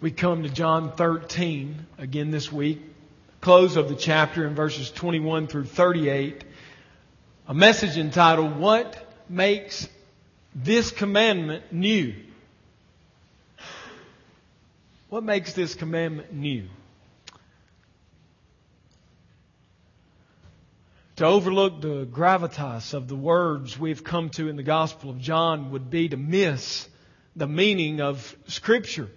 We come to John 13 again this week, close of the chapter in verses 21 through 38. A message entitled, What Makes This Commandment New? What makes this commandment new? To overlook the gravitas of the words we've come to in the Gospel of John would be to miss the meaning of Scripture.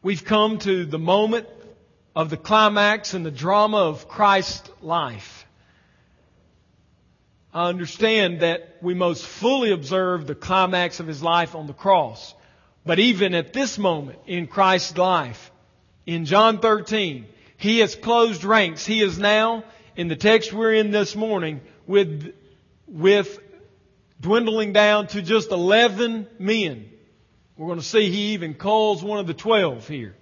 We've come to the moment of the climax and the drama of Christ's life. I understand that we most fully observe the climax of his life on the cross. But even at this moment in Christ's life, in John 13, he has closed ranks. He is now, in the text we're in this morning, with, with dwindling down to just 11 men. We're going to see he even calls one of the twelve here.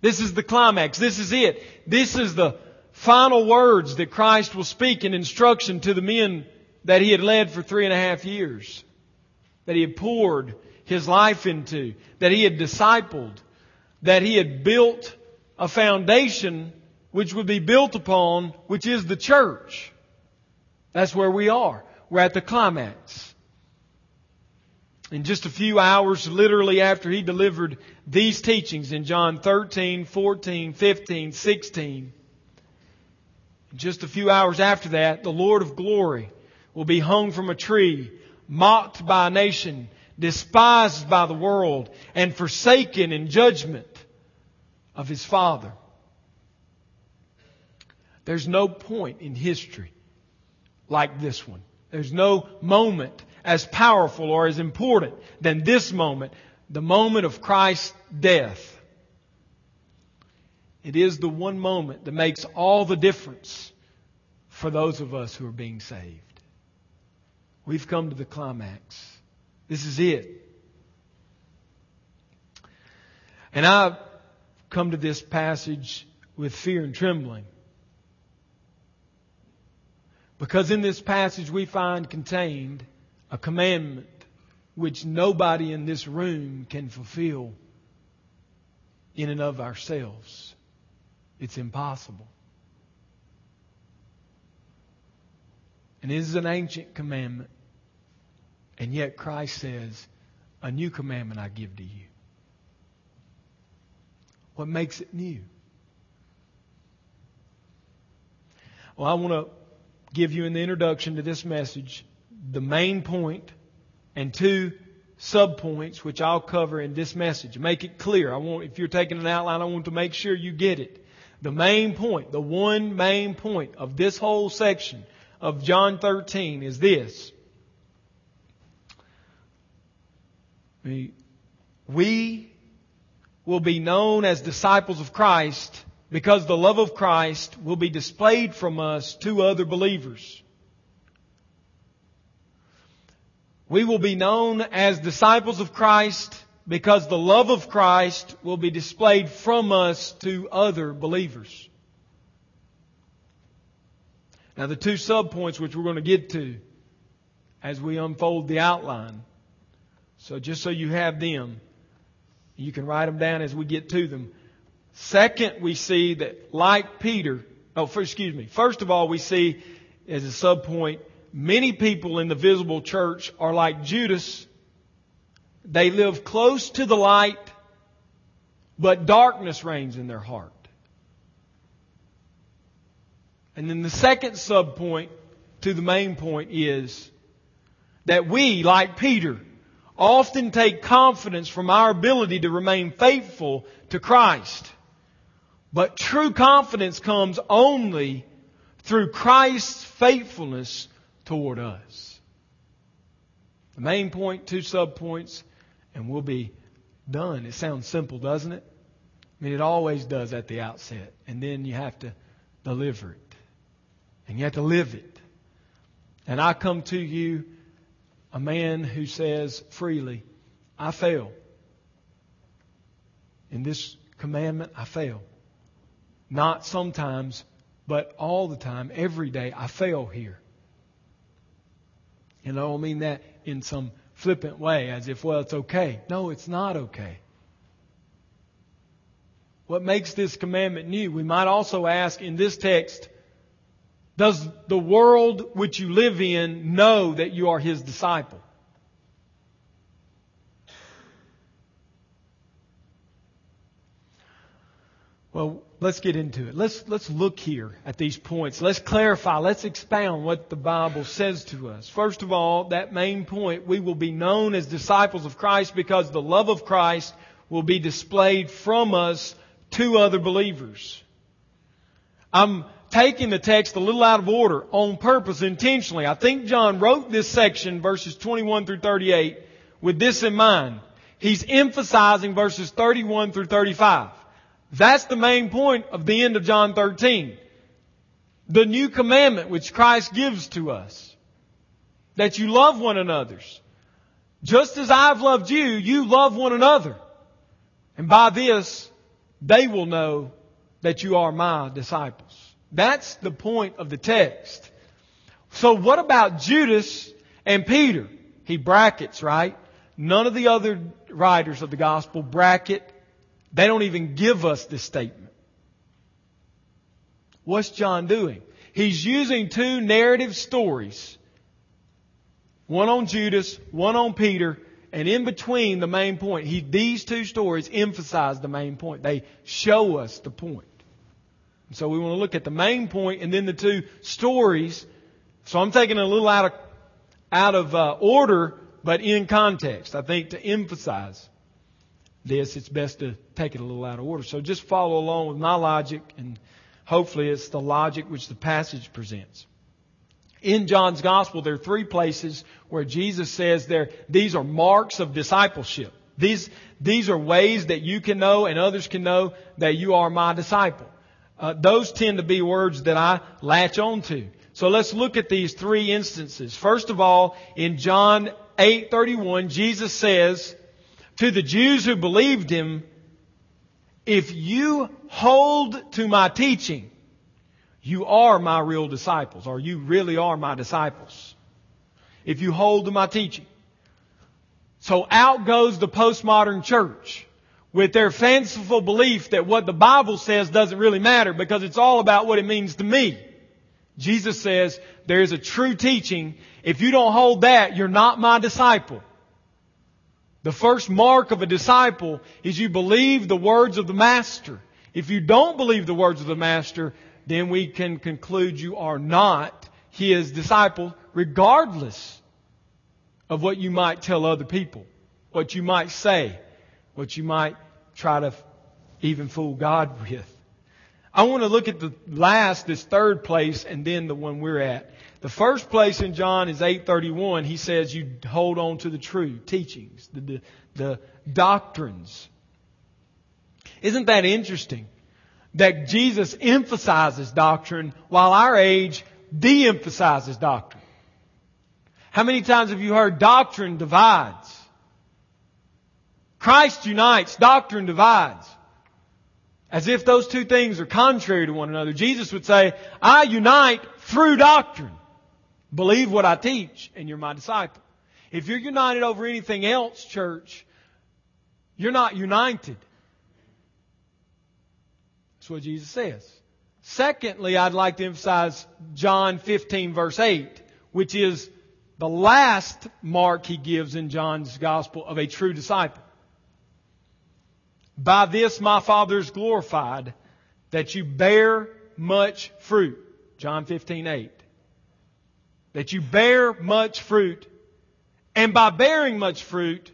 This is the climax. This is it. This is the final words that Christ will speak in instruction to the men that he had led for three and a half years, that he had poured his life into, that he had discipled, that he had built a foundation which would be built upon, which is the church. That's where we are. We're at the climax in just a few hours, literally after he delivered these teachings in John 13, 14, 15, 16, just a few hours after that, the Lord of glory will be hung from a tree, mocked by a nation, despised by the world, and forsaken in judgment of his Father. There's no point in history like this one. There's no moment as powerful or as important than this moment, the moment of Christ's death. It is the one moment that makes all the difference for those of us who are being saved. We've come to the climax. This is it. And I've come to this passage with fear and trembling. Because in this passage we find contained a commandment which nobody in this room can fulfill in and of ourselves. It's impossible. And it is an ancient commandment. And yet Christ says, A new commandment I give to you. What makes it new? Well, I want to give you in the introduction to this message the main point and two subpoints, which I'll cover in this message. Make it clear. I want, if you're taking an outline, I want to make sure you get it. The main point, the one main point of this whole section of John 13 is this. We will be known as disciples of Christ because the love of Christ will be displayed from us to other believers. We will be known as disciples of Christ because the love of Christ will be displayed from us to other believers. Now, the two subpoints which we're going to get to as we unfold the outline. So, just so you have them, you can write them down as we get to them. Second, we see that like Peter, oh, excuse me. First of all, we see as a subpoint many people in the visible church are like Judas. They live close to the light, but darkness reigns in their heart. And then the second subpoint to the main point is that we, like Peter, often take confidence from our ability to remain faithful to Christ. But true confidence comes only through Christ's faithfulness toward us. The main point, two subpoints, and we'll be done. It sounds simple, doesn't it? I mean, it always does at the outset. And then you have to deliver it. And you have to live it. And I come to you, a man who says freely, I fail. In this commandment, I fail. Not sometimes, but all the time, every day, I fail here. And I don't mean that in some flippant way as if, well, it's okay. No, it's not okay. What makes this commandment new? We might also ask in this text, does the world which you live in know that you are his disciple? Well, let's get into it. Let's, let's look here at these points. Let's clarify. Let's expound what the Bible says to us. First of all, that main point, we will be known as disciples of Christ because the love of Christ will be displayed from us to other believers. I'm taking the text a little out of order on purpose intentionally. I think John wrote this section, verses 21 through 38, with this in mind. He's emphasizing verses 31 through 35. That's the main point of the end of John 13. The new commandment which Christ gives to us. That you love one another. Just as I've loved you, you love one another. And by this, they will know that you are my disciples. That's the point of the text. So what about Judas and Peter? He brackets, right? None of the other writers of the gospel bracket they don't even give us this statement. What's John doing? He's using two narrative stories. One on Judas, one on Peter, and in between the main point. He, these two stories emphasize the main point. They show us the point. So we want to look at the main point and then the two stories. So I'm taking a little out of, out of uh, order, but in context. I think to emphasize this, it's best to take it a little out of order. So just follow along with my logic, and hopefully it's the logic which the passage presents. In John's Gospel, there are three places where Jesus says there, these are marks of discipleship. These, these are ways that you can know and others can know that you are my disciple. Uh, those tend to be words that I latch on to. So let's look at these three instances. First of all, in John 8:31, Jesus says, to the Jews who believed him, if you hold to my teaching, you are my real disciples, or you really are my disciples. If you hold to my teaching. So out goes the postmodern church with their fanciful belief that what the Bible says doesn't really matter because it's all about what it means to me. Jesus says there is a true teaching. If you don't hold that, you're not my disciple. The first mark of a disciple is you believe the words of the Master. If you don't believe the words of the Master, then we can conclude you are not His disciple, regardless of what you might tell other people, what you might say, what you might try to even fool God with. I want to look at the last, this third place, and then the one we're at. The first place in John is 831. He says you hold on to the true teachings, the, the, the doctrines. Isn't that interesting? That Jesus emphasizes doctrine while our age de-emphasizes doctrine. How many times have you heard doctrine divides? Christ unites, doctrine divides. As if those two things are contrary to one another. Jesus would say, I unite through doctrine. Believe what I teach and you're my disciple. If you're united over anything else, church, you're not united. That's what Jesus says. Secondly, I'd like to emphasize John 15 verse 8, which is the last mark he gives in John's gospel of a true disciple. By this my Father is glorified, that you bear much fruit. John 15, 8 that you bear much fruit, and by bearing much fruit,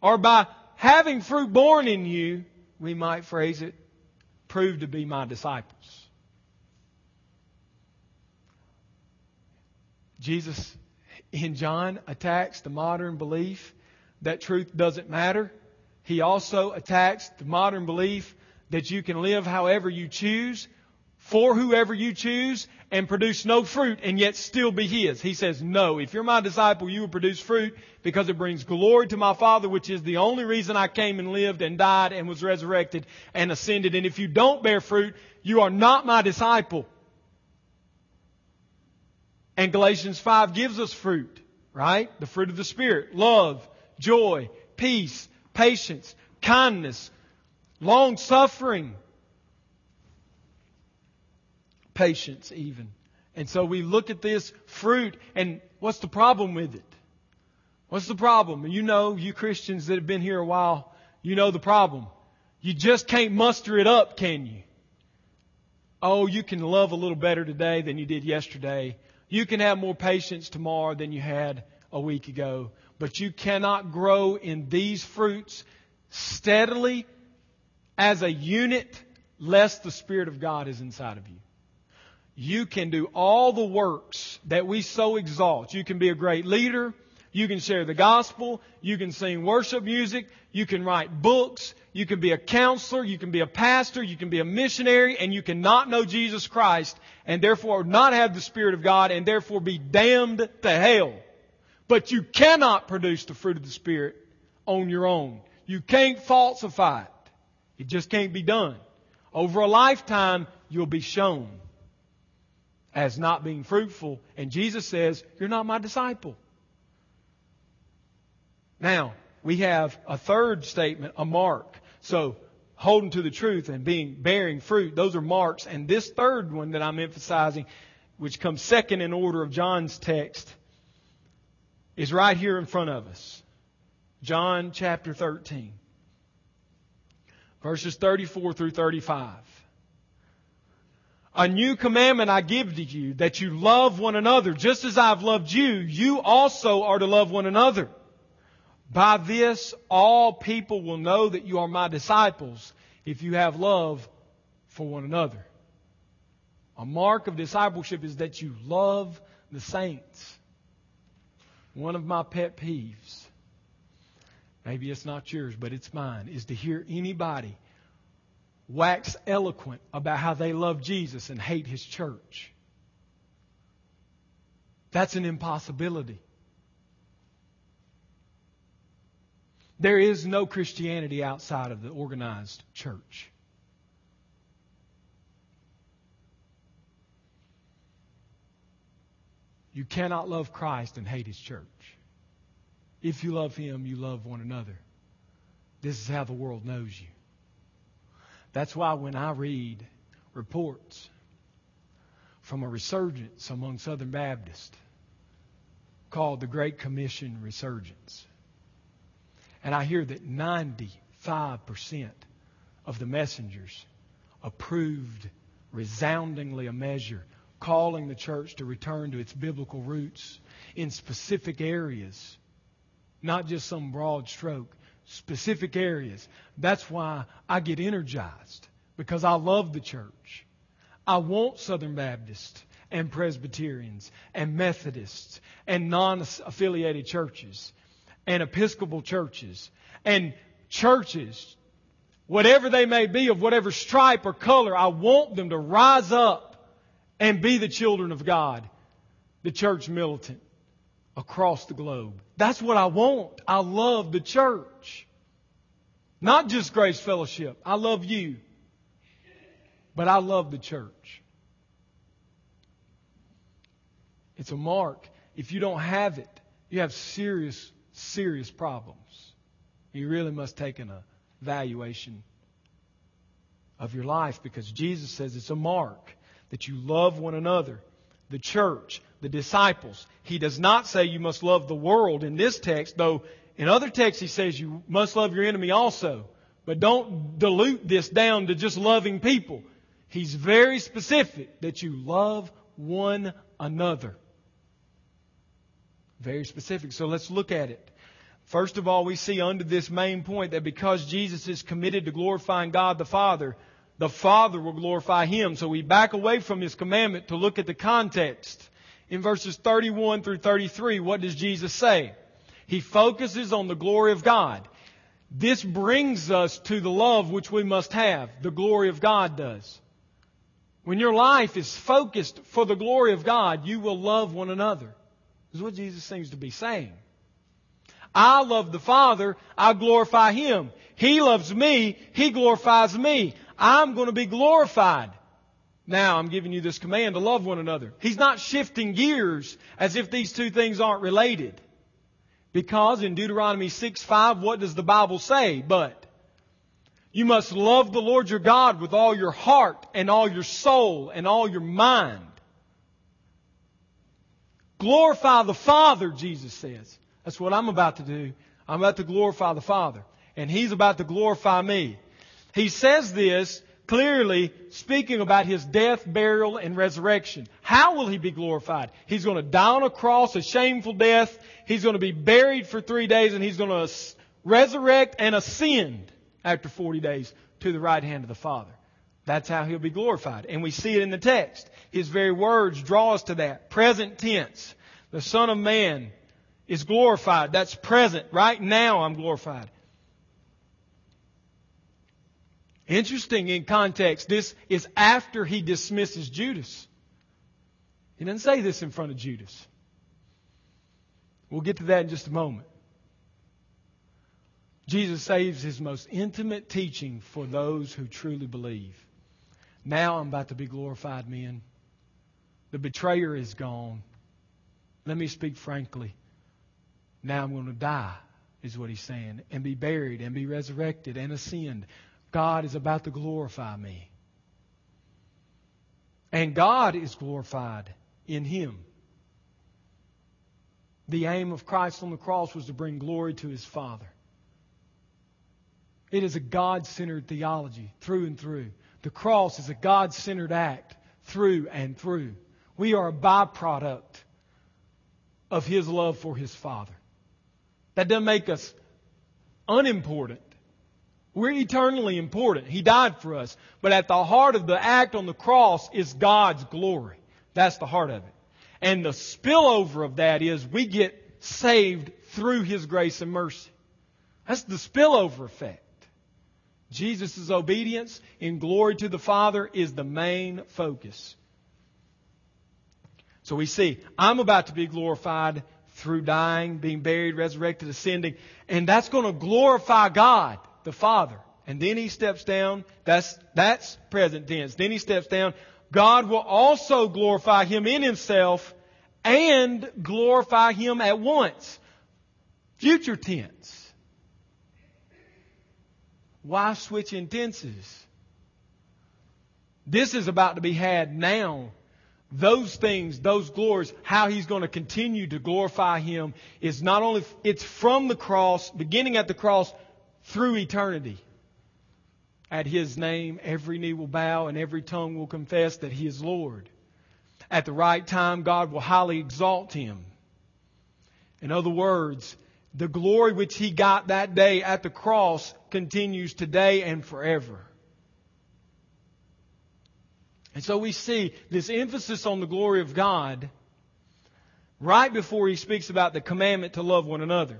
or by having fruit born in you, we might phrase it, prove to be my disciples. Jesus in John attacks the modern belief that truth doesn't matter. He also attacks the modern belief that you can live however you choose for whoever you choose and produce no fruit and yet still be His. He says, no, if you're my disciple, you will produce fruit because it brings glory to my Father, which is the only reason I came and lived and died and was resurrected and ascended. And if you don't bear fruit, you are not my disciple. And Galatians 5 gives us fruit. right? The fruit of the Spirit. Love, joy, peace, patience, kindness, long suffering, patience even. And so we look at this fruit and what's the problem with it? What's the problem? And you know, you Christians that have been here a while, you know the problem. You just can't muster it up, can you? Oh, you can love a little better today than you did yesterday. You can have more patience tomorrow than you had a week ago. But you cannot grow in these fruits steadily as a unit lest the Spirit of God is inside of you. You can do all the works that we so exalt. You can be a great leader. You can share the gospel. You can sing worship music. You can write books. You can be a counselor. You can be a pastor. You can be a missionary. And you cannot know Jesus Christ and therefore not have the Spirit of God and therefore be damned to hell. But you cannot produce the fruit of the Spirit on your own. You can't falsify it. It just can't be done. Over a lifetime, you'll be shown as not being fruitful. And Jesus says, You're not my disciple. Now, we have a third statement, a mark. So, holding to the truth and being bearing fruit, those are marks. And this third one that I'm emphasizing, which comes second in order of John's text, is right here in front of us. John chapter 13, verses 34 through 35. A new commandment I give to you, that you love one another. Just as I've loved you, you also are to love one another. By this, all people will know that you are my disciples if you have love for one another. A mark of discipleship is that you love the saints. One of my pet peeves, maybe it's not yours, but it's mine, is to hear anybody wax eloquent about how they love Jesus and hate his church. That's an impossibility. There is no Christianity outside of the organized church. You cannot love Christ and hate his church. If you love him, you love one another. This is how the world knows you. That's why when I read reports from a resurgence among Southern Baptists called the Great Commission Resurgence, and I hear that 95% of the messengers approved resoundingly a measure calling the church to return to its biblical roots in specific areas, not just some broad stroke specific areas. That's why I get energized because I love the church. I want Southern Baptists and Presbyterians and Methodists and non affiliated churches and Episcopal churches and churches, whatever they may be, of whatever stripe or color, I want them to rise up and be the children of God, the church militant across the globe. That's what I want. I love the church. Not just Grace Fellowship. I love you. But I love the church. It's a mark. If you don't have it, you have serious, serious problems. You really must take an evaluation of your life because Jesus says it's a mark that you love one another the church, the disciples. He does not say you must love the world in this text, though in other texts he says you must love your enemy also. But don't dilute this down to just loving people. He's very specific that you love one another. Very specific. So let's look at it. First of all, we see under this main point that because Jesus is committed to glorifying God the Father, the Father will glorify Him. So we back away from His commandment to look at the context. In verses 31 through 33, what does Jesus say? He focuses on the glory of God. This brings us to the love which we must have. The glory of God does. When your life is focused for the glory of God, you will love one another. This is what Jesus seems to be saying. I love the Father, I glorify Him. He loves me, He glorifies me. I'm going to be glorified. Now I'm giving you this command to love one another. He's not shifting gears as if these two things aren't related. Because in Deuteronomy 6 5, what does the Bible say? But you must love the Lord your God with all your heart and all your soul and all your mind. Glorify the Father, Jesus says. That's what I'm about to do. I'm about to glorify the Father. And He's about to glorify me. He says this clearly speaking about His death, burial, and resurrection. How will He be glorified? He's going to die on a cross, a shameful death. He's going to be buried for three days and He's going to resurrect and ascend after 40 days to the right hand of the Father. That's how he'll be glorified. And we see it in the text. His very words draw us to that. Present tense. The Son of Man is glorified. That's present. Right now I'm glorified. Interesting in context, this is after he dismisses Judas. He doesn't say this in front of Judas. We'll get to that in just a moment. Jesus saves his most intimate teaching for those who truly believe. Now I'm about to be glorified, men. The betrayer is gone. Let me speak frankly. Now I'm going to die, is what he's saying, and be buried and be resurrected and ascend. God is about to glorify me. And God is glorified in him. The aim of Christ on the cross was to bring glory to his Father. It is a God centered theology through and through. The cross is a God centered act through and through. We are a byproduct of His love for His Father. That doesn't make us unimportant. We're eternally important. He died for us. But at the heart of the act on the cross is God's glory. That's the heart of it. And the spillover of that is we get saved through His grace and mercy. That's the spillover effect. Jesus' obedience in glory to the Father is the main focus. So we see, I'm about to be glorified through dying, being buried, resurrected, ascending, and that's going to glorify God, the Father. And then he steps down. That's, that's present tense. Then he steps down. God will also glorify him in himself and glorify him at once. Future tense. Why switch in tenses? This is about to be had now. Those things, those glories, how he's going to continue to glorify him is not only, it's from the cross, beginning at the cross, through eternity. At his name, every knee will bow and every tongue will confess that he is Lord. At the right time, God will highly exalt him. In other words, the glory which he got that day at the cross continues today and forever. And so we see this emphasis on the glory of God right before he speaks about the commandment to love one another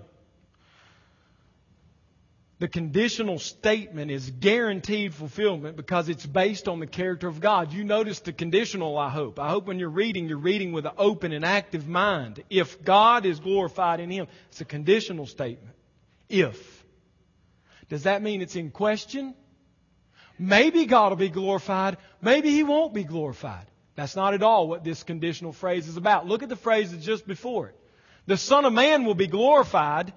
the conditional statement is guaranteed fulfillment because it's based on the character of God. You notice the conditional, I hope. I hope when you're reading, you're reading with an open and active mind. If God is glorified in Him, it's a conditional statement. If. Does that mean it's in question? Maybe God will be glorified. Maybe He won't be glorified. That's not at all what this conditional phrase is about. Look at the phrases just before it. The Son of Man will be glorified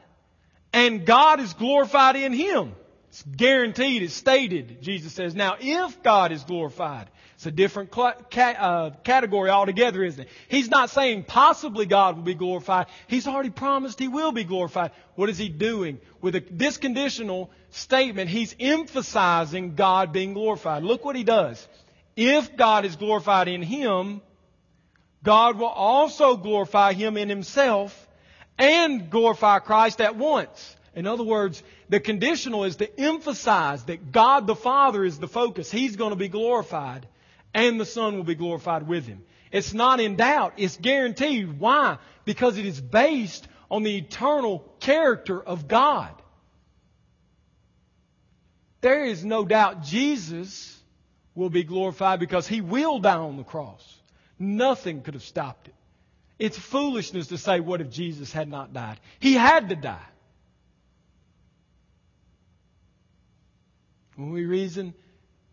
and God is glorified in him. It's guaranteed, it's stated, Jesus says. Now, if God is glorified, it's a different uh, category altogether, isn't it? He's not saying possibly God will be glorified. He's already promised He will be glorified. What is He doing? With a, this conditional statement, He's emphasizing God being glorified. Look what He does. If God is glorified in Him, God will also glorify Him in Himself and glorify Christ at once. In other words, the conditional is to emphasize that God the Father is the focus. He's going to be glorified and the Son will be glorified with Him. It's not in doubt. It's guaranteed. Why? Because it is based on the eternal character of God. There is no doubt Jesus will be glorified because He will die on the cross. Nothing could have stopped it. It's foolishness to say, what if Jesus had not died? He had to die. When we reason,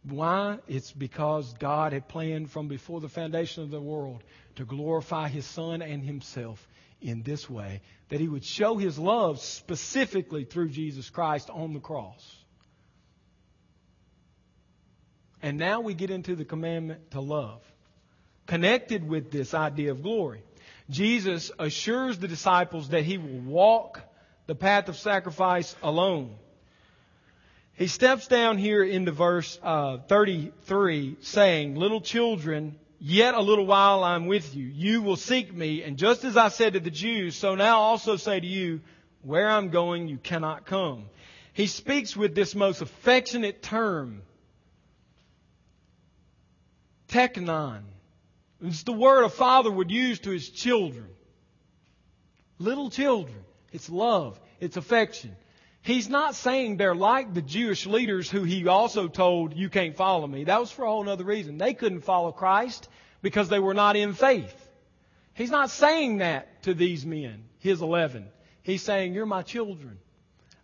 Why? It's because God had planned from before the foundation of the world to glorify His Son and Himself in this way, that He would show His love specifically through Jesus Christ on the cross. And now we get into the commandment to love. Connected with this idea of glory, Jesus assures the disciples that He will walk the path of sacrifice alone. He steps down here into verse uh, 33 saying, Little children, yet a little while I'm with you. You will seek me, and just as I said to the Jews, so now also say to you, where I'm going, you cannot come. He speaks with this most affectionate term, teknon. It's the word a father would use to his children. Little children. It's love. It's affection. He's not saying they're like the Jewish leaders who he also told, you can't follow me. That was for a whole other reason. They couldn't follow Christ because they were not in faith. He's not saying that to these men, his 11. He's saying, you're my children.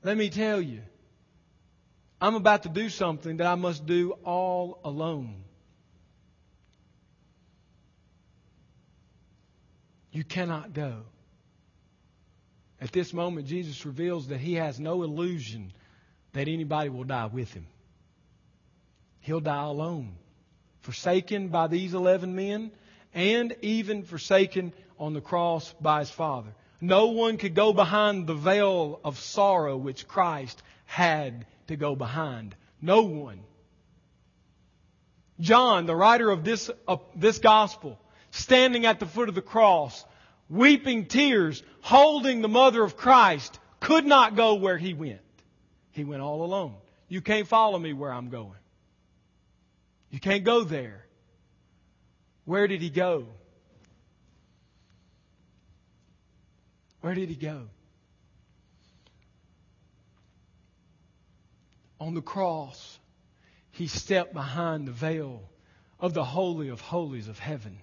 Let me tell you, I'm about to do something that I must do all alone. You cannot go. At this moment, Jesus reveals that he has no illusion that anybody will die with him. He'll die alone, forsaken by these 11 men, and even forsaken on the cross by his Father. No one could go behind the veil of sorrow which Christ had to go behind. No one. John, the writer of this, uh, this gospel, standing at the foot of the cross, weeping tears, holding the mother of Christ, could not go where he went. He went all alone. You can't follow me where I'm going. You can't go there. Where did he go? Where did he go? On the cross, he stepped behind the veil of the Holy of Holies of heaven.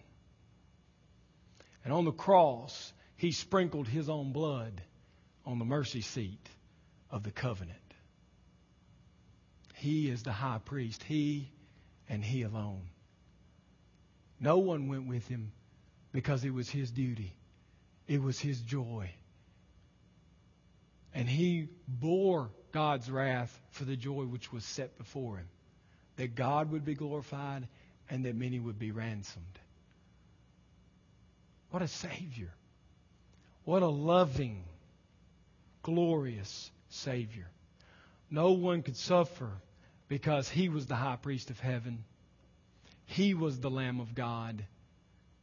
And on the cross, he sprinkled his own blood on the mercy seat of the covenant. He is the high priest, he and he alone. No one went with him because it was his duty, it was his joy. And he bore God's wrath for the joy which was set before him that God would be glorified and that many would be ransomed. What a Savior. What a loving, glorious Savior. No one could suffer because He was the high priest of heaven. He was the Lamb of God.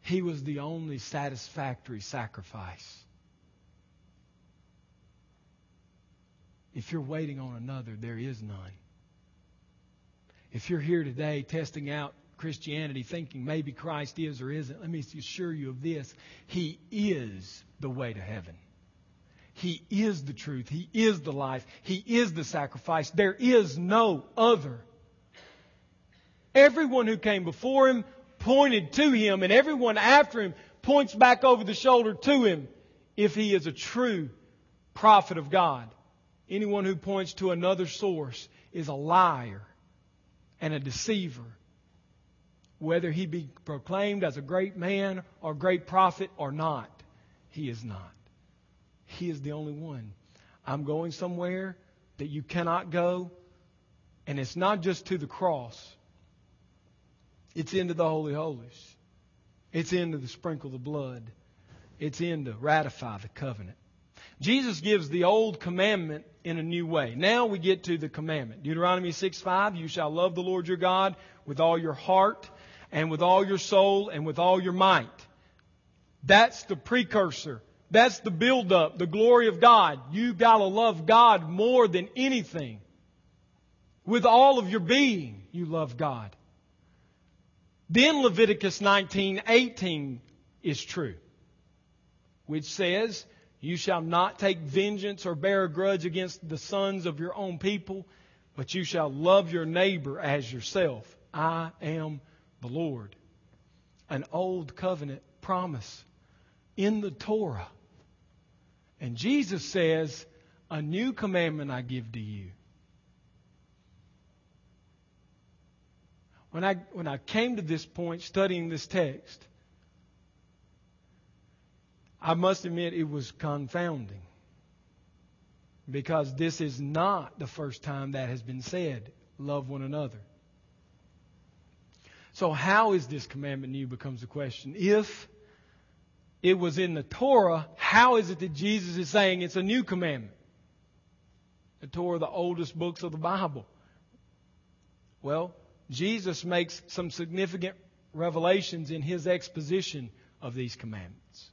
He was the only satisfactory sacrifice. If you're waiting on another, there is none. If you're here today testing out Christianity thinking maybe Christ is or isn't, let me assure you of this. He is the way to heaven. He is the truth. He is the life. He is the sacrifice. There is no other. Everyone who came before him pointed to him, and everyone after him points back over the shoulder to him if he is a true prophet of God. Anyone who points to another source is a liar and a deceiver whether he be proclaimed as a great man or great prophet or not. He is not. He is the only one. I'm going somewhere that you cannot go, and it's not just to the cross. It's into the Holy Holies. It's into the sprinkle the blood. It's into ratify the covenant. Jesus gives the old commandment in a new way. Now we get to the commandment. Deuteronomy 6 5, you shall love the Lord your God with all your heart and with all your soul and with all your might. That's the precursor. That's the build up, the glory of God. You gotta love God more than anything. With all of your being, you love God. Then Leviticus 19:18 is true, which says, "You shall not take vengeance or bear a grudge against the sons of your own people, but you shall love your neighbor as yourself. I am the Lord. An old covenant promise in the Torah. And Jesus says, A new commandment I give to you. when I, when I came to this point studying this text, I must admit it was confounding. Because this is not the first time that has been said love one another. So, how is this commandment new becomes the question. If it was in the Torah, how is it that Jesus is saying it's a new commandment? The Torah, the oldest books of the Bible. Well, Jesus makes some significant revelations in his exposition of these commandments.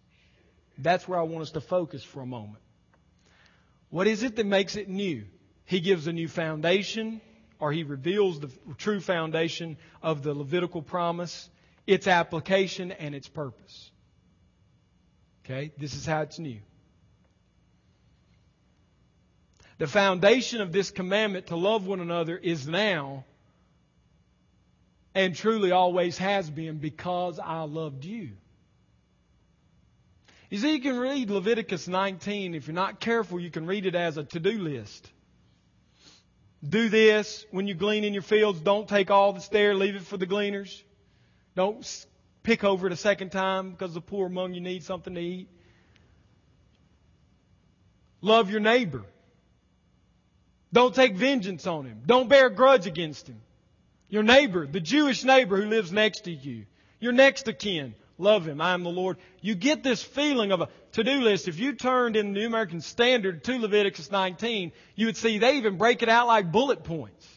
That's where I want us to focus for a moment. What is it that makes it new? He gives a new foundation, or he reveals the true foundation of the Levitical promise, its application, and its purpose. Okay? This is how it's new. The foundation of this commandment to love one another is now and truly always has been because I loved you. You see, you can read Leviticus 19. If you're not careful, you can read it as a to-do list. Do this when you glean in your fields. Don't take all that's there. Leave it for the gleaners. Don't pick over it a second time because the poor among you need something to eat. Love your neighbor. Don't take vengeance on him. Don't bear a grudge against him. Your neighbor, the Jewish neighbor who lives next to you, your next of kin, love him. I am the Lord. You get this feeling of a to-do list. If you turned in the New American Standard to Leviticus 19, you would see they even break it out like bullet points.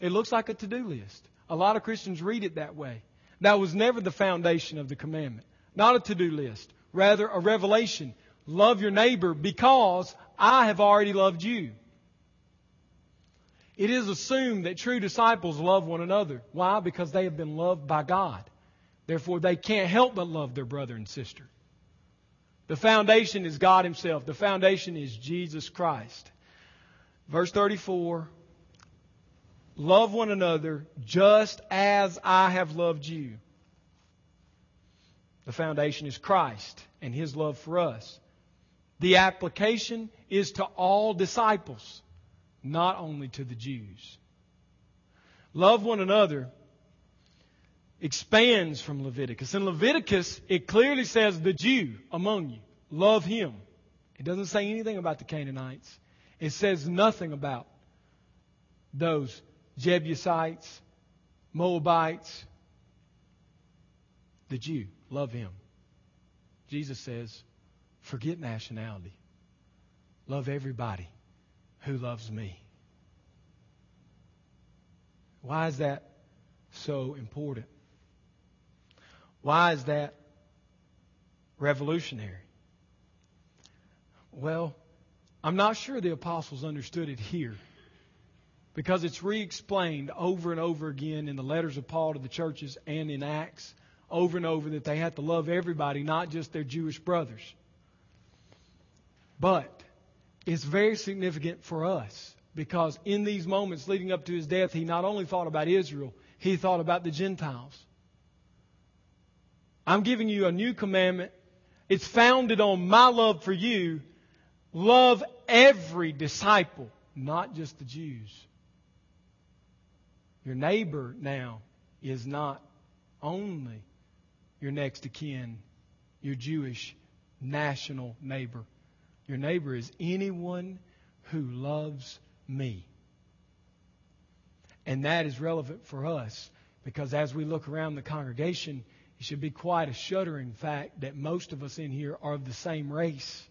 It looks like a to-do list. A lot of Christians read it that way. That was never the foundation of the commandment. Not a to-do list. Rather, a revelation. Love your neighbor because I have already loved you. It is assumed that true disciples love one another. Why? Because they have been loved by God. Therefore, they can't help but love their brother and sister. The foundation is God Himself. The foundation is Jesus Christ. Verse 34 Love one another just as I have loved you. The foundation is Christ and His love for us. The application is to all disciples, not only to the Jews. Love one another expands from Leviticus. In Leviticus, it clearly says the Jew among you. Love him. It doesn't say anything about the Canaanites. It says nothing about those Jebusites, Moabites. The Jew. Love him. Jesus says, Forget nationality. Love everybody who loves me. Why is that so important? Why is that revolutionary? Well, I'm not sure the apostles understood it here because it's re explained over and over again in the letters of Paul to the churches and in Acts over and over that they had to love everybody, not just their Jewish brothers. But it's very significant for us because in these moments leading up to his death, he not only thought about Israel, he thought about the Gentiles. I'm giving you a new commandment. It's founded on my love for you. Love every disciple, not just the Jews. Your neighbor now is not only your next of kin, your Jewish national neighbor. Your neighbor is anyone who loves me. And that is relevant for us because as we look around the congregation, it should be quite a shuddering fact that most of us in here are of the same race.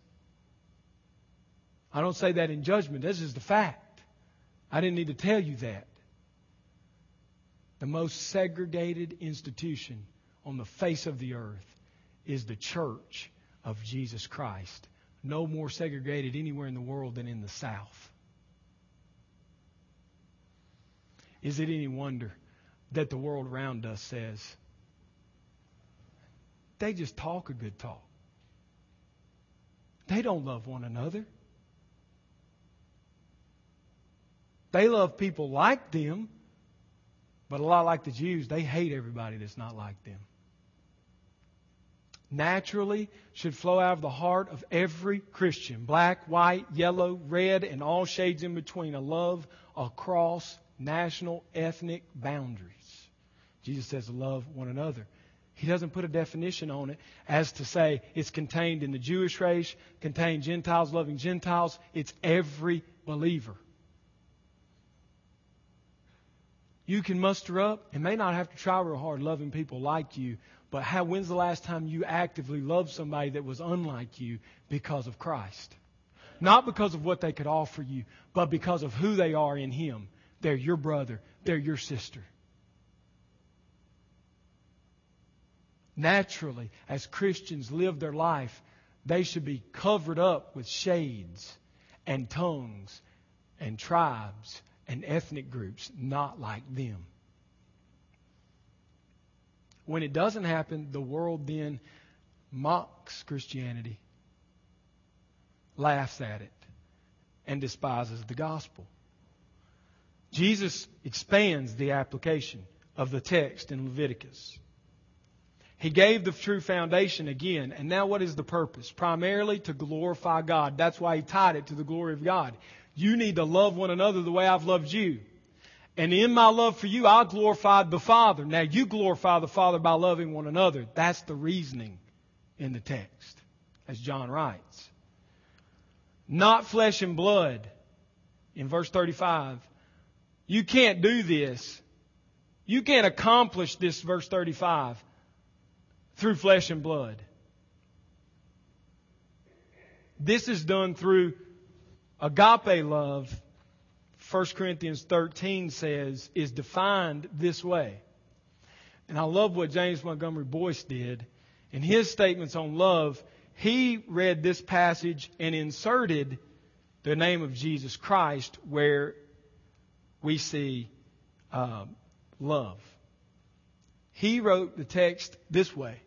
I don't say that in judgment, this is the fact. I didn't need to tell you that. The most segregated institution on the face of the earth is the church of Jesus Christ no more segregated anywhere in the world than in the South. Is it any wonder that the world around us says, they just talk a good talk? They don't love one another. They love people like them, but a lot like the Jews, they hate everybody that's not like them naturally should flow out of the heart of every Christian black, white, yellow, red, and all shades in between a love across national, ethnic boundaries. Jesus says, love one another. He doesn't put a definition on it as to say it's contained in the Jewish race, contained Gentiles loving Gentiles. It's every believer. You can muster up and may not have to try real hard loving people like you, but how, when's the last time you actively loved somebody that was unlike you because of Christ? Not because of what they could offer you, but because of who they are in Him. They're your brother, they're your sister. Naturally, as Christians live their life, they should be covered up with shades and tongues and tribes and ethnic groups not like them. When it doesn't happen, the world then mocks Christianity, laughs at it, and despises the gospel. Jesus expands the application of the text in Leviticus. He gave the true foundation again. And now what is the purpose? Primarily to glorify God. That's why he tied it to the glory of God. You need to love one another the way I've loved you. And in my love for you, I glorified the Father. Now you glorify the Father by loving one another. That's the reasoning in the text, as John writes. Not flesh and blood. In verse 35, you can't do this. You can't accomplish this, verse 35, through flesh and blood. This is done through agape love 1 Corinthians 13 says is defined this way. And I love what James Montgomery Boice did. In his statements on love, he read this passage and inserted the name of Jesus Christ where we see uh, love. He wrote the text this way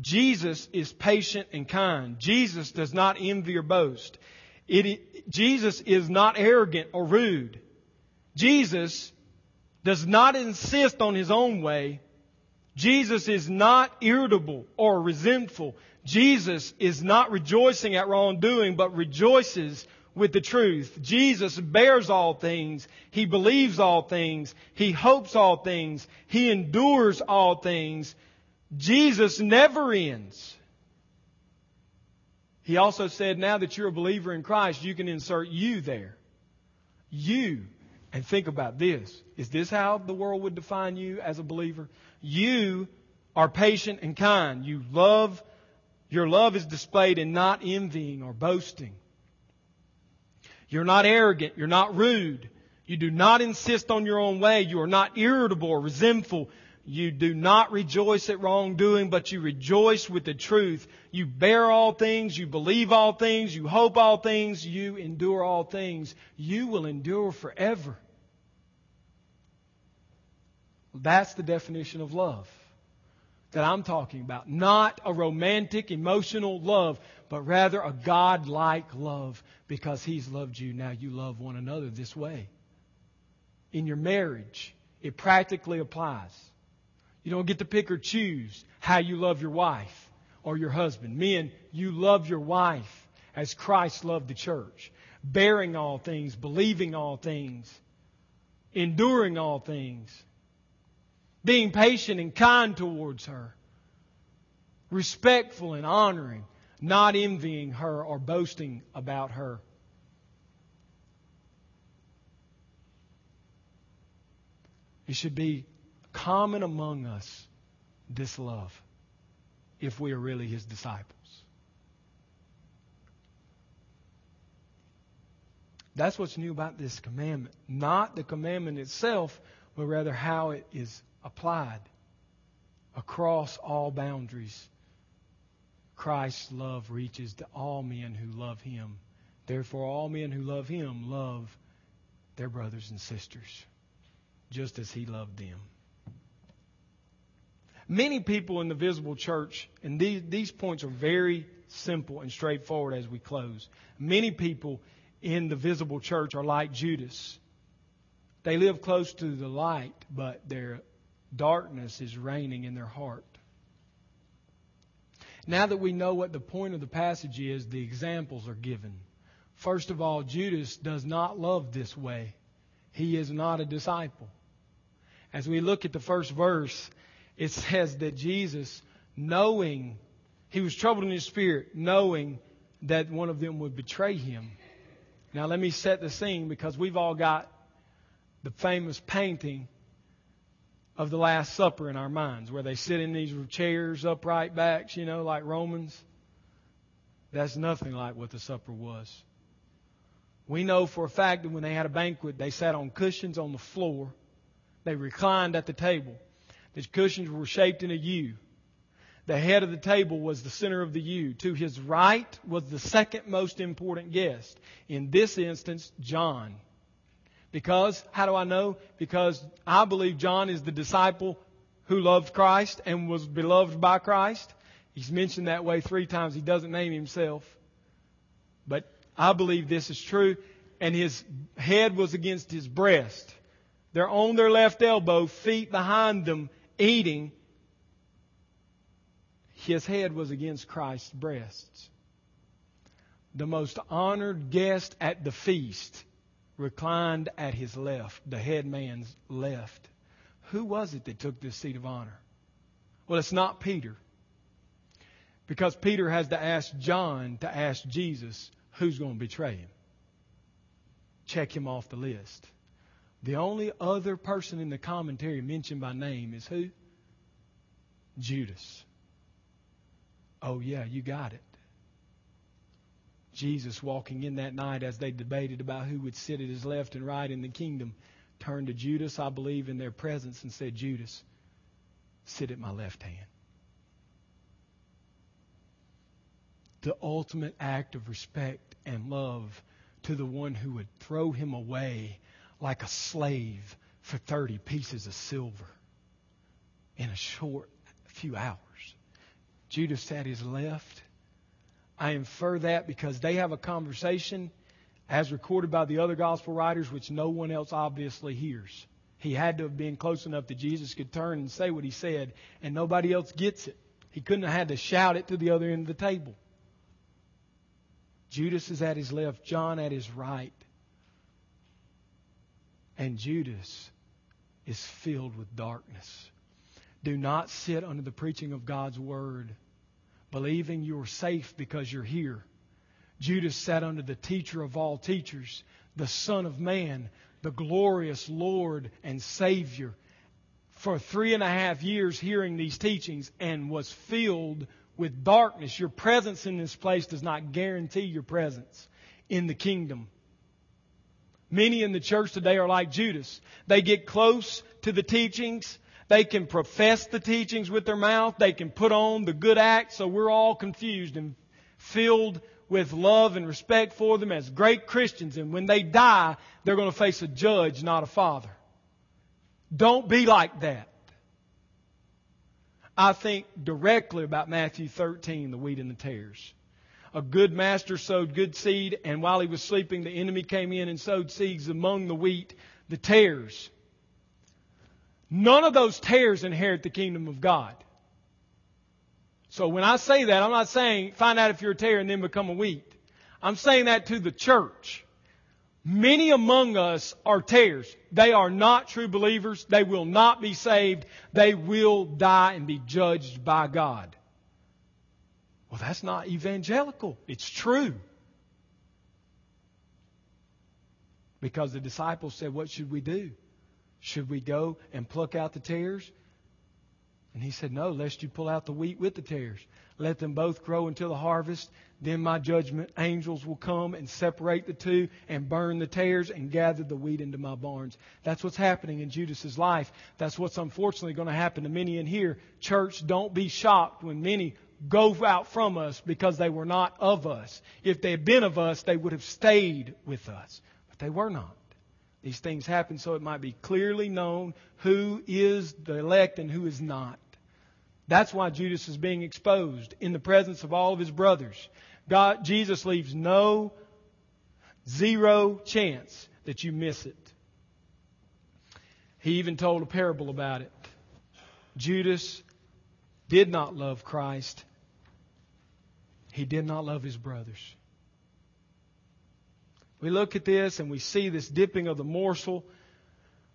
Jesus is patient and kind. Jesus does not envy or boast. It, Jesus is not arrogant or rude. Jesus does not insist on his own way. Jesus is not irritable or resentful. Jesus is not rejoicing at wrongdoing, but rejoices with the truth. Jesus bears all things. He believes all things. He hopes all things. He endures all things. Jesus never ends. He also said, now that you're a believer in Christ, you can insert you there. You. And think about this. Is this how the world would define you as a believer? You are patient and kind. You love, your love is displayed in not envying or boasting. You're not arrogant. You're not rude. You do not insist on your own way. You are not irritable or resentful. You do not rejoice at wrongdoing, but you rejoice with the truth. You bear all things, you believe all things, you hope all things, you endure all things. You will endure forever. That's the definition of love that I'm talking about. Not a romantic, emotional love, but rather a God-like love because He's loved you. Now you love one another this way. In your marriage, it practically applies. You don't get to pick or choose how you love your wife or your husband. Men, you love your wife as Christ loved the church, bearing all things, believing all things, enduring all things, being patient and kind towards her, respectful and honoring, not envying her or boasting about her. It should be common among us this love if we are really his disciples. That's what's new about this commandment. Not the commandment itself, but rather how it is applied across all boundaries. Christ's love reaches to all men who love him. Therefore, all men who love him love their brothers and sisters, just as he loved them. Many people in the visible church, and these, these points are very simple and straightforward as we close. Many people in the visible church are like Judas. They live close to the light, but their darkness is reigning in their heart. Now that we know what the point of the passage is, the examples are given. First of all, Judas does not love this way. He is not a disciple. As we look at the first verse, it says that Jesus, knowing, he was troubled in his spirit, knowing that one of them would betray him. Now let me set the scene because we've all got the famous painting of the Last Supper in our minds, where they sit in these chairs, upright backs, you know, like Romans. That's nothing like what the supper was. We know for a fact that when they had a banquet, they sat on cushions on the floor. They reclined at the table. The cushions were shaped in a U. The head of the table was the center of the U. To his right was the second most important guest. In this instance, John. Because, how do I know? Because I believe John is the disciple who loved Christ and was beloved by Christ. He's mentioned that way three times. He doesn't name himself. But I believe this is true. And his head was against his breast. They're on their left elbow, feet behind them, eating. His head was against Christ's breasts. The most honored guest at the feast reclined at his left, the head man's left. Who was it that took this seat of honor? Well, it's not Peter. Because Peter has to ask John to ask Jesus who's going to betray him. Check him off the list. The only other person in the commentary mentioned by name is who? Judas. Oh, yeah, you got it. Jesus, walking in that night as they debated about who would sit at his left and right in the kingdom, turned to Judas, I believe, in their presence and said, Judas, sit at my left hand. The ultimate act of respect and love to the one who would throw him away like a slave for 30 pieces of silver in a short few hours. Judas at his left. I infer that because they have a conversation as recorded by the other gospel writers, which no one else obviously hears. He had to have been close enough that Jesus could turn and say what he said, and nobody else gets it. He couldn't have had to shout it to the other end of the table. Judas is at his left, John at his right. And Judas is filled with darkness. Do not sit under the preaching of God's word, believing you're safe because you're here. Judas sat under the teacher of all teachers, the Son of Man, the glorious Lord and Savior, for three and a half years hearing these teachings and was filled with darkness. Your presence in this place does not guarantee your presence in the kingdom. Many in the church today are like Judas. They get close to the teachings. They can profess the teachings with their mouth. They can put on the good act. So we're all confused and filled with love and respect for them as great Christians. And when they die, they're going to face a judge, not a father. Don't be like that. I think directly about Matthew 13, the wheat and the tares. A good master sowed good seed, and while he was sleeping, the enemy came in and sowed seeds among the wheat, the tares. None of those tares inherit the kingdom of God. So when I say that, I'm not saying find out if you're a tare and then become a wheat. I'm saying that to the church. Many among us are tares. They are not true believers. They will not be saved. They will die and be judged by God. Well, that's not evangelical. It's true. Because the disciples said, What should we do? Should we go and pluck out the tares? And he said, No, lest you pull out the wheat with the tares. Let them both grow until the harvest. Then my judgment angels will come and separate the two and burn the tares and gather the wheat into my barns. That's what's happening in Judas's life. That's what's unfortunately going to happen to many in here. Church, don't be shocked when many go out from us because they were not of us. If they had been of us, they would have stayed with us. But they were not. These things happen so it might be clearly known who is the elect and who is not. That's why Judas is being exposed in the presence of all of his brothers. God, Jesus leaves no zero chance that you miss it. He even told a parable about it. Judas did not love Christ. He did not love his brothers. We look at this and we see this dipping of the morsel,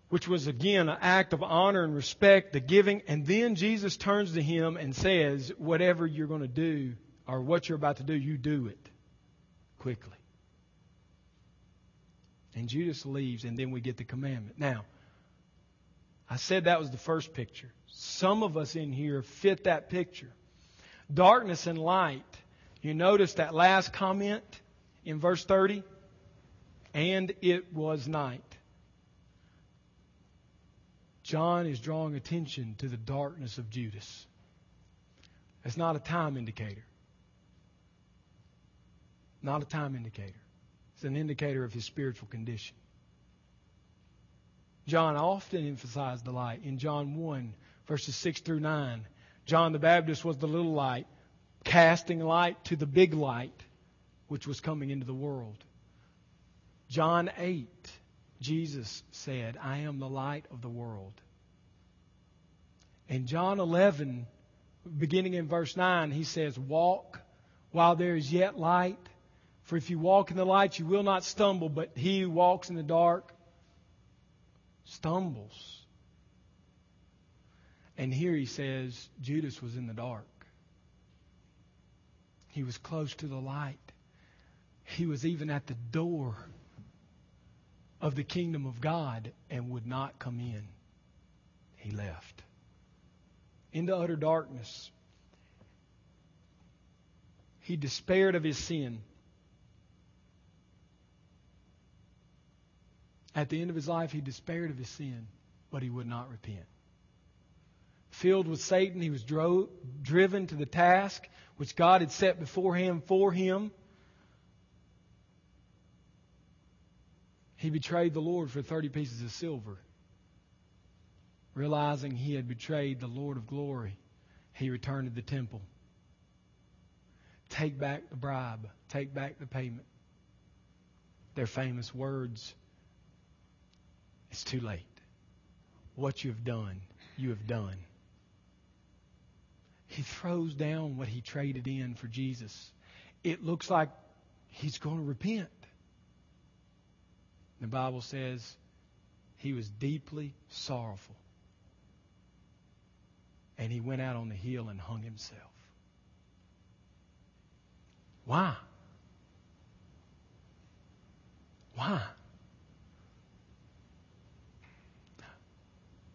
which was again an act of honor and respect, the giving, and then Jesus turns to him and says, Whatever you're going to do, or what you're about to do, you do it quickly. And Judas leaves, and then we get the commandment. Now, I said that was the first picture. Some of us in here fit that picture. Darkness and light. You notice that last comment in verse 30? And it was night. John is drawing attention to the darkness of Judas. It's not a time indicator. Not a time indicator. It's an indicator of his spiritual condition. John often emphasized the light. In John 1, verses 6 through 9, John the Baptist was the little light, casting light to the big light, which was coming into the world. John 8, Jesus said, I am the light of the world. In John 11, beginning in verse 9, he says, Walk while there is yet light. For if you walk in the light, you will not stumble, but he who walks in the dark stumbles. And here he says Judas was in the dark. He was close to the light. He was even at the door of the kingdom of God and would not come in. He left into utter darkness. He despaired of his sin. At the end of his life, he despaired of his sin, but he would not repent. Filled with Satan, he was dro- driven to the task which God had set before him for him. He betrayed the Lord for 30 pieces of silver. Realizing he had betrayed the Lord of glory, he returned to the temple. Take back the bribe, take back the payment. Their famous words it's too late. What you have done, you have done. He throws down what he traded in for Jesus. It looks like he's going to repent. The Bible says he was deeply sorrowful. And he went out on the hill and hung himself. Why? Why?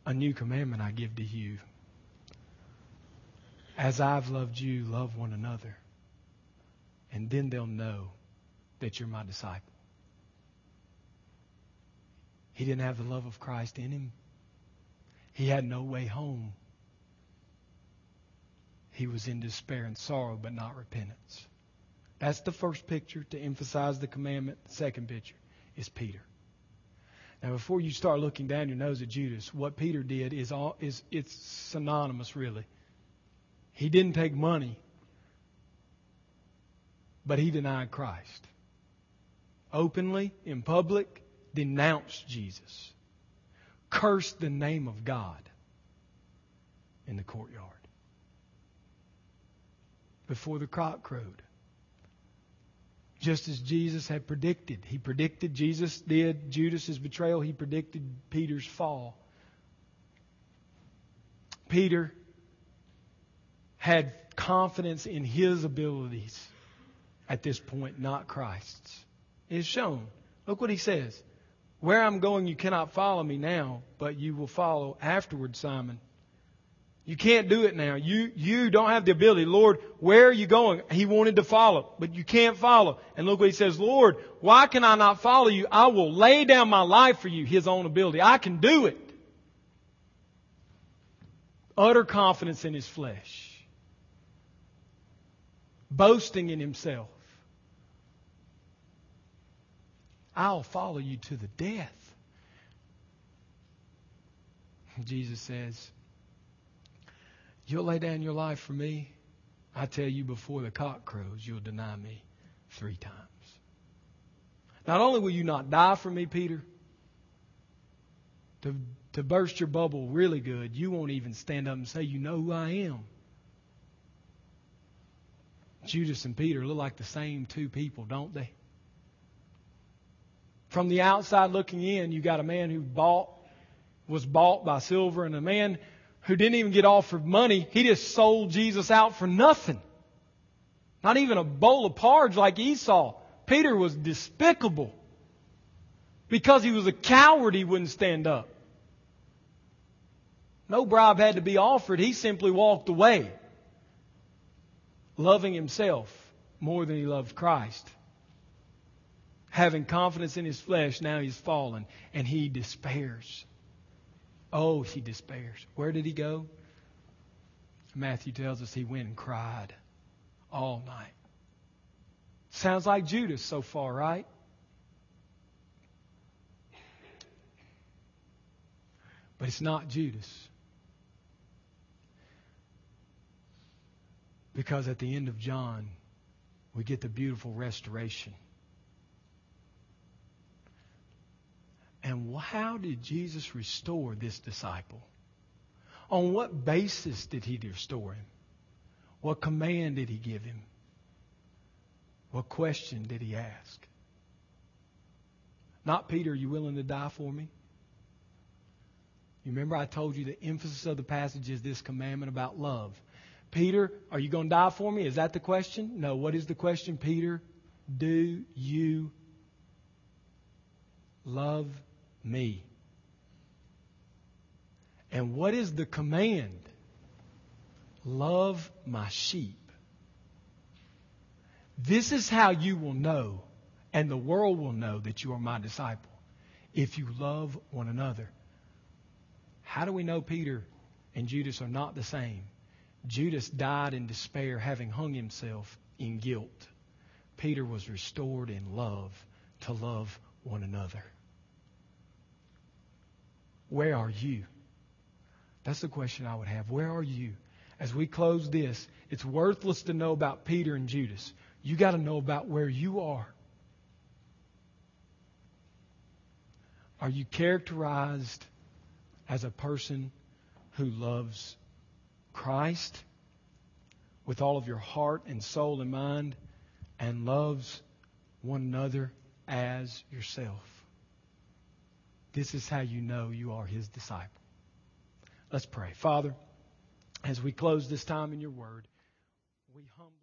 A new commandment I give to you. As I've loved you, love one another. And then they'll know that you're my disciple. He didn't have the love of Christ in him. He had no way home. He was in despair and sorrow, but not repentance. That's the first picture to emphasize the commandment. The second picture is Peter. Now, before you start looking down your nose at Judas, what Peter did is all is it's synonymous, really. He didn't take money, but he denied Christ openly in public, denounced Jesus, cursed the name of God in the courtyard before the cock crowed just as Jesus had predicted. He predicted, Jesus did, Judas's betrayal. He predicted Peter's fall. Peter had confidence in his abilities at this point, not Christ's. It is shown. Look what he says. Where I'm going, you cannot follow me now, but you will follow afterward, Simon. You can't do it now. You, you don't have the ability. Lord, where are you going? He wanted to follow, but you can't follow. And look what he says, Lord, why can I not follow you? I will lay down my life for you, his own ability. I can do it. Utter confidence in his flesh. Boasting in himself. I'll follow you to the death. Jesus says, You'll lay down your life for me. I tell you, before the cock crows, you'll deny me three times. Not only will you not die for me, Peter, to, to burst your bubble really good, you won't even stand up and say, You know who I am. Judas and Peter look like the same two people, don't they? From the outside looking in, you got a man who bought, was bought by silver and a man who didn't even get offered money. He just sold Jesus out for nothing. Not even a bowl of porridge like Esau. Peter was despicable. Because he was a coward, he wouldn't stand up. No bribe had to be offered. He simply walked away, loving himself more than he loved Christ. Having confidence in his flesh, now he's fallen and he despairs. Oh, he despairs. Where did he go? Matthew tells us he went and cried all night. Sounds like Judas so far, right? But it's not Judas. Because at the end of John, we get the beautiful restoration. And how did Jesus restore this disciple? On what basis did he restore him? What command did he give him? What question did he ask? Not, Peter, are you willing to die for me? You remember I told you the emphasis of the passage is this commandment about love. Peter, are you going to die for me? Is that the question? No. What is the question, Peter? Do you love me? And what is the command? Love my sheep. This is how you will know, and the world will know that you are my disciple, if you love one another. How do we know Peter and Judas are not the same? Judas died in despair, having hung himself in guilt. Peter was restored in love to love one another. Where are you? That's the question I would have. Where are you? As we close this, it's worthless to know about Peter and Judas. You got to know about where you are. Are you characterized as a person who loves Christ with all of your heart and soul and mind and loves one another as yourself? This is how you know you are his disciple. Let's pray. Father, as we close this time in your word, we humbly